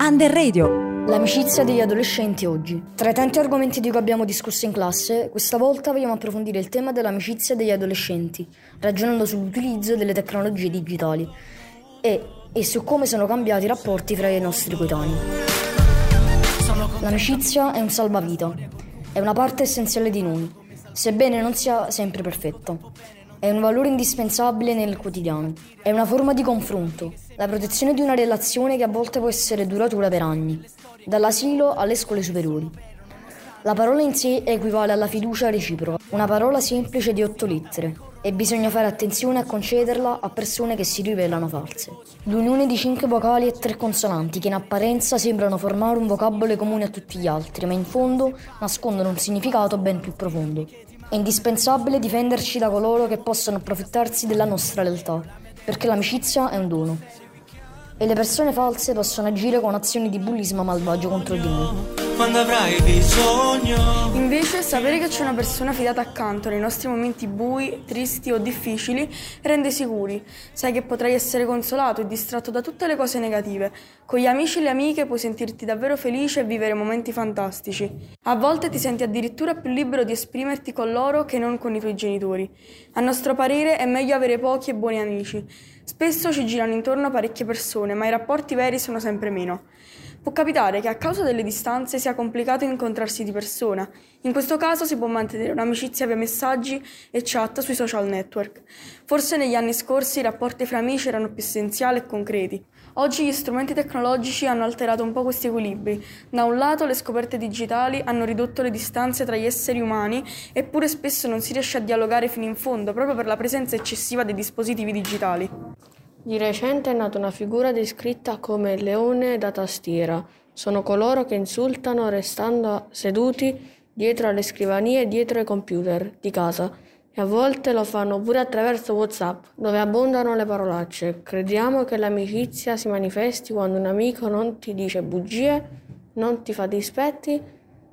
Under Radio. L'amicizia degli adolescenti oggi. Tra i tanti argomenti di cui abbiamo discusso in classe, questa volta vogliamo approfondire il tema dell'amicizia degli adolescenti, ragionando sull'utilizzo delle tecnologie digitali e, e su come sono cambiati i rapporti tra i nostri coetanei. L'amicizia è un salvavita, è una parte essenziale di noi, sebbene non sia sempre perfetto. È un valore indispensabile nel quotidiano. È una forma di confronto, la protezione di una relazione che a volte può essere duratura per anni, dall'asilo alle scuole superiori. La parola in sé equivale alla fiducia reciproca, una parola semplice di otto lettere, e bisogna fare attenzione a concederla a persone che si rivelano false. L'unione di cinque vocali e tre consonanti che in apparenza sembrano formare un vocabolo comune a tutti gli altri, ma in fondo nascondono un significato ben più profondo. È indispensabile difenderci da coloro che possono approfittarsi della nostra lealtà, perché l'amicizia è un dono. E le persone false possono agire con azioni di bullismo malvagio contro di noi quando avrai bisogno. Invece, sapere che c'è una persona fidata accanto nei nostri momenti bui, tristi o difficili rende sicuri. Sai che potrai essere consolato e distratto da tutte le cose negative. Con gli amici e le amiche puoi sentirti davvero felice e vivere momenti fantastici. A volte ti senti addirittura più libero di esprimerti con loro che non con i tuoi genitori. A nostro parere è meglio avere pochi e buoni amici. Spesso ci girano intorno parecchie persone, ma i rapporti veri sono sempre meno. Può capitare che a causa delle distanze sia complicato incontrarsi di persona. In questo caso si può mantenere un'amicizia via messaggi e chat sui social network. Forse negli anni scorsi i rapporti fra amici erano più essenziali e concreti. Oggi gli strumenti tecnologici hanno alterato un po' questi equilibri. Da un lato le scoperte digitali hanno ridotto le distanze tra gli esseri umani, eppure spesso non si riesce a dialogare fino in fondo proprio per la presenza eccessiva dei dispositivi digitali. Di recente è nata una figura descritta come leone da tastiera. Sono coloro che insultano restando seduti dietro alle scrivanie e dietro ai computer di casa e a volte lo fanno pure attraverso WhatsApp, dove abbondano le parolacce. Crediamo che l'amicizia si manifesti quando un amico non ti dice bugie, non ti fa dispetti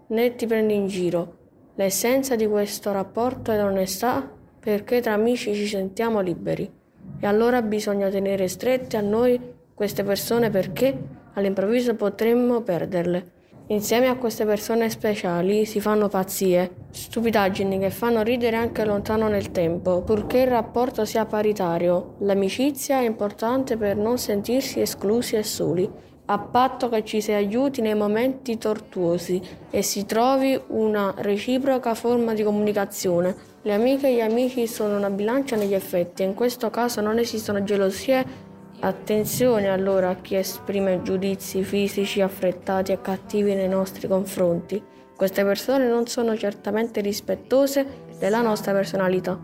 né ti prende in giro. L'essenza di questo rapporto è l'onestà perché tra amici ci sentiamo liberi. E allora bisogna tenere strette a noi queste persone perché all'improvviso potremmo perderle. Insieme a queste persone speciali si fanno pazzie, stupidaggini che fanno ridere anche lontano nel tempo, purché il rapporto sia paritario. L'amicizia è importante per non sentirsi esclusi e soli, a patto che ci si aiuti nei momenti tortuosi e si trovi una reciproca forma di comunicazione le amiche e gli amici sono una bilancia negli effetti e in questo caso non esistono gelosie. Attenzione allora a chi esprime giudizi fisici affrettati e cattivi nei nostri confronti. Queste persone non sono certamente rispettose della nostra personalità.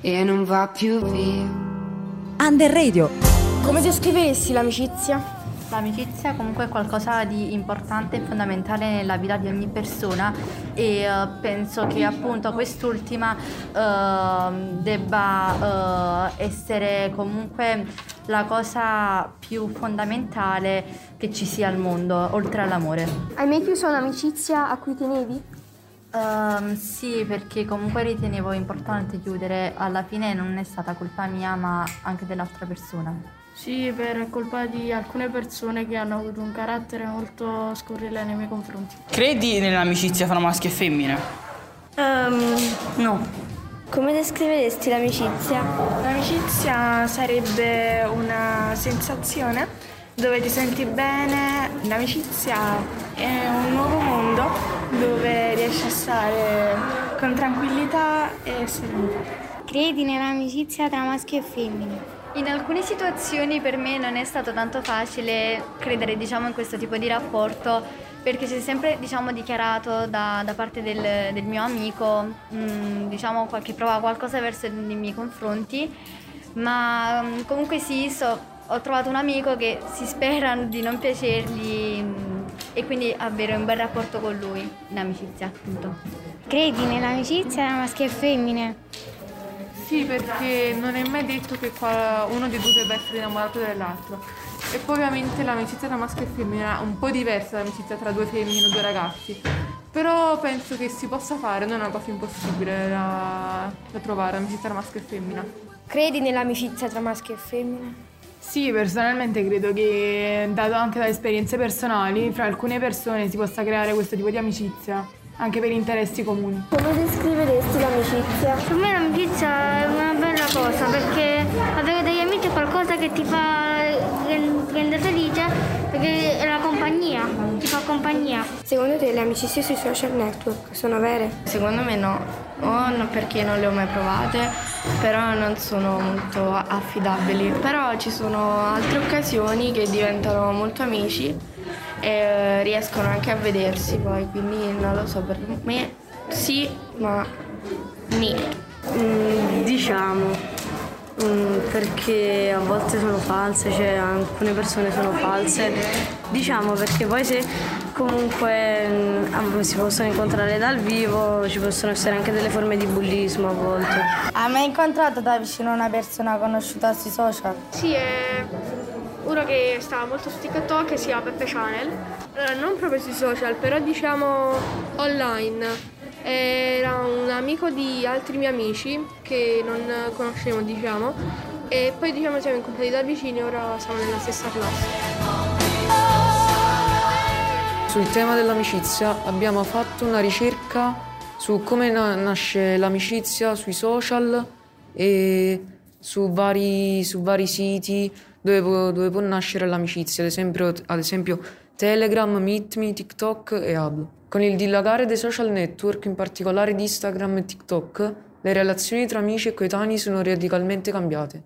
E non va più via. Under Radio. Come descriveresti l'amicizia? L'amicizia comunque è qualcosa di importante e fondamentale nella vita di ogni persona e uh, penso che appunto quest'ultima uh, debba uh, essere comunque la cosa più fondamentale che ci sia al mondo, oltre all'amore. Hai mai chiuso un'amicizia a cui tenevi? Um, sì, perché comunque ritenevo importante chiudere, alla fine non è stata colpa mia ma anche dell'altra persona. Sì, per colpa di alcune persone che hanno avuto un carattere molto scurrile nei miei confronti. Credi nell'amicizia tra maschi e femmine? Um, no. Come descriveresti l'amicizia? L'amicizia sarebbe una sensazione dove ti senti bene. L'amicizia è un nuovo mondo dove riesci a stare con tranquillità e serenità. Credi nell'amicizia tra maschi e femmine? In alcune situazioni per me non è stato tanto facile credere diciamo, in questo tipo di rapporto perché si è sempre diciamo, dichiarato da, da, parte del, del mio amico mh, mm, diciamo, che provava qualcosa verso i miei confronti, ma mh, mm, comunque sì, so, ho trovato un amico che si spera di non piacergli mh, mm, e quindi avere un bel rapporto con lui in amicizia. Appunto. Credi nell'amicizia tra maschi e femmine? Sì, perché non è mai detto che uno dei due debba essere innamorato dell'altro. E poi ovviamente l'amicizia tra maschio e femmina è un po' diversa dall'amicizia tra due femmine o due ragazzi. Però penso che si possa fare, non è una cosa impossibile da, da trovare, l'amicizia tra maschio e femmina. Credi nell'amicizia tra maschio e femmina? Sì, personalmente credo che, dato anche da esperienze personali, fra alcune persone si possa creare questo tipo di amicizia, anche per interessi comuni. Come descriveresti l'amicizia? Per me l'amicizia è una bella cosa perché avere degli amici è qualcosa che ti fa rende felice perché è la compagnia, ti fa compagnia. Secondo te le amicizie sui social network sono vere? Secondo me no, o no perché non le ho mai provate, però non sono molto affidabili. Però ci sono altre occasioni che diventano molto amici e riescono anche a vedersi poi, quindi non lo so, per me sì, ma ni. Mm, diciamo. Mm, perché a volte sono false, cioè alcune persone sono false. Diciamo perché poi se comunque mm, si possono incontrare dal vivo, ci possono essere anche delle forme di bullismo a volte. Hai mai incontrato da vicino una persona conosciuta sui social? Sì, è uno che sta molto su TikTok che si chiama Peppe Channel. Allora, non proprio sui social, però diciamo online. Era un amico di altri miei amici che non conoscevo, diciamo, e poi diciamo siamo incontrati da vicino e ora siamo nella stessa classe. Sul tema dell'amicizia abbiamo fatto una ricerca su come na- nasce l'amicizia sui social e su vari, su vari siti dove può, dove può, nascere l'amicizia, ad esempio, ad esempio Telegram, MeetMe, TikTok e Hablo. Con il dilagare dei social network, in particolare di Instagram e TikTok, le relazioni tra amici e coetanei sono radicalmente cambiate.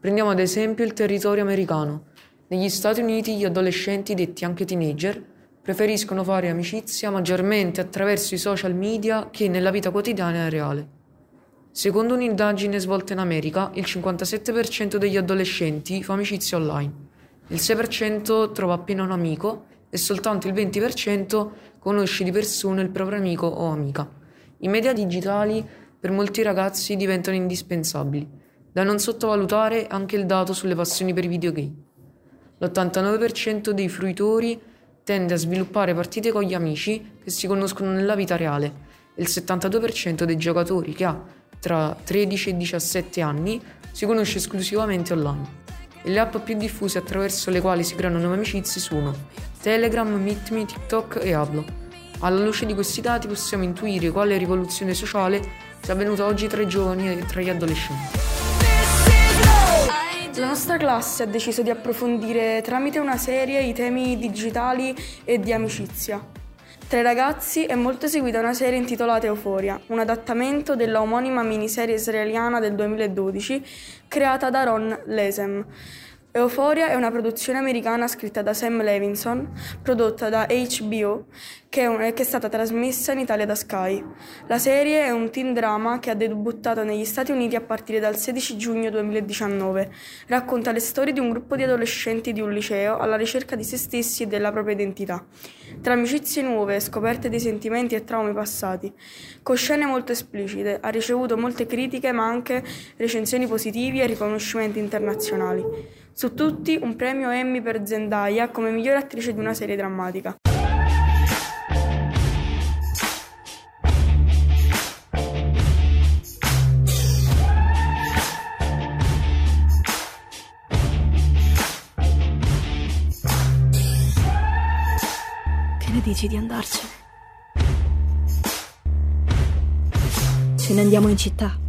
Prendiamo ad esempio il territorio americano. Negli Stati Uniti gli adolescenti, detti anche teenager, preferiscono fare amicizia maggiormente attraverso i social media che nella vita quotidiana e reale. Secondo un'indagine svolta in America, il 57% degli adolescenti fa amicizia online, il 6% trova appena un amico e soltanto il 20% conosce di persona il proprio amico o amica. I media digitali per molti ragazzi diventano indispensabili. Da non sottovalutare anche il dato sulle passioni per i videogame. L'89% dei fruitori tende a sviluppare partite con gli amici che si conoscono nella vita reale il 72% dei giocatori che ha tra 13 e 17 anni si conosce esclusivamente online e le app più diffuse attraverso le quali si creano nuove amicizie sono Telegram, MeetMe, TikTok e Hablo. Alla luce di questi dati possiamo intuire quale rivoluzione sociale sia avvenuta oggi tra i giovani e tra gli adolescenti. La nostra classe ha deciso di approfondire tramite una serie i temi digitali e di amicizia. Tra i ragazzi è molto seguita una serie intitolata Euforia, un adattamento della omonima miniserie israeliana del 2012 creata da Ron Lesem. Euphoria è una produzione americana scritta da Sam Levinson, prodotta da HBO, che è, un, che è, stata trasmessa in Italia da Sky. La serie è un teen drama che ha debuttato negli Stati Uniti a partire dal 16 giugno 2019. Racconta le storie di un gruppo di adolescenti di un liceo alla ricerca di se stessi e della propria identità. Tra amicizie nuove, scoperte di sentimenti e traumi passati. Con scene molto esplicite, ha ricevuto molte critiche ma anche recensioni positive e riconoscimenti internazionali. Su tutti un premio Emmy per Zendaya come miglior attrice di una serie drammatica. Che ne dici di andarcene? Ce ne andiamo in città.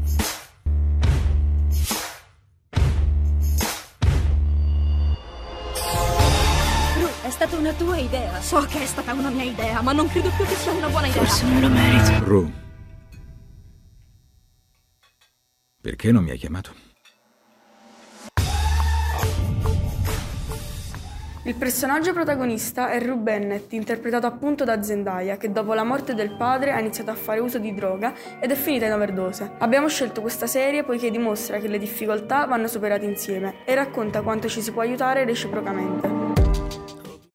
Stata una tua idea. So che è stata una mia idea, ma non credo più che sia una buona idea. Forse me lo merito. Ru. Perché non mi hai chiamato? Il personaggio protagonista è Rue Bennett, interpretato appunto da Zendaya, che dopo la morte del padre ha iniziato a fare uso di droga ed è finita in overdose. Abbiamo scelto questa serie poiché dimostra che le difficoltà vanno superate insieme e racconta quanto ci si può aiutare reciprocamente.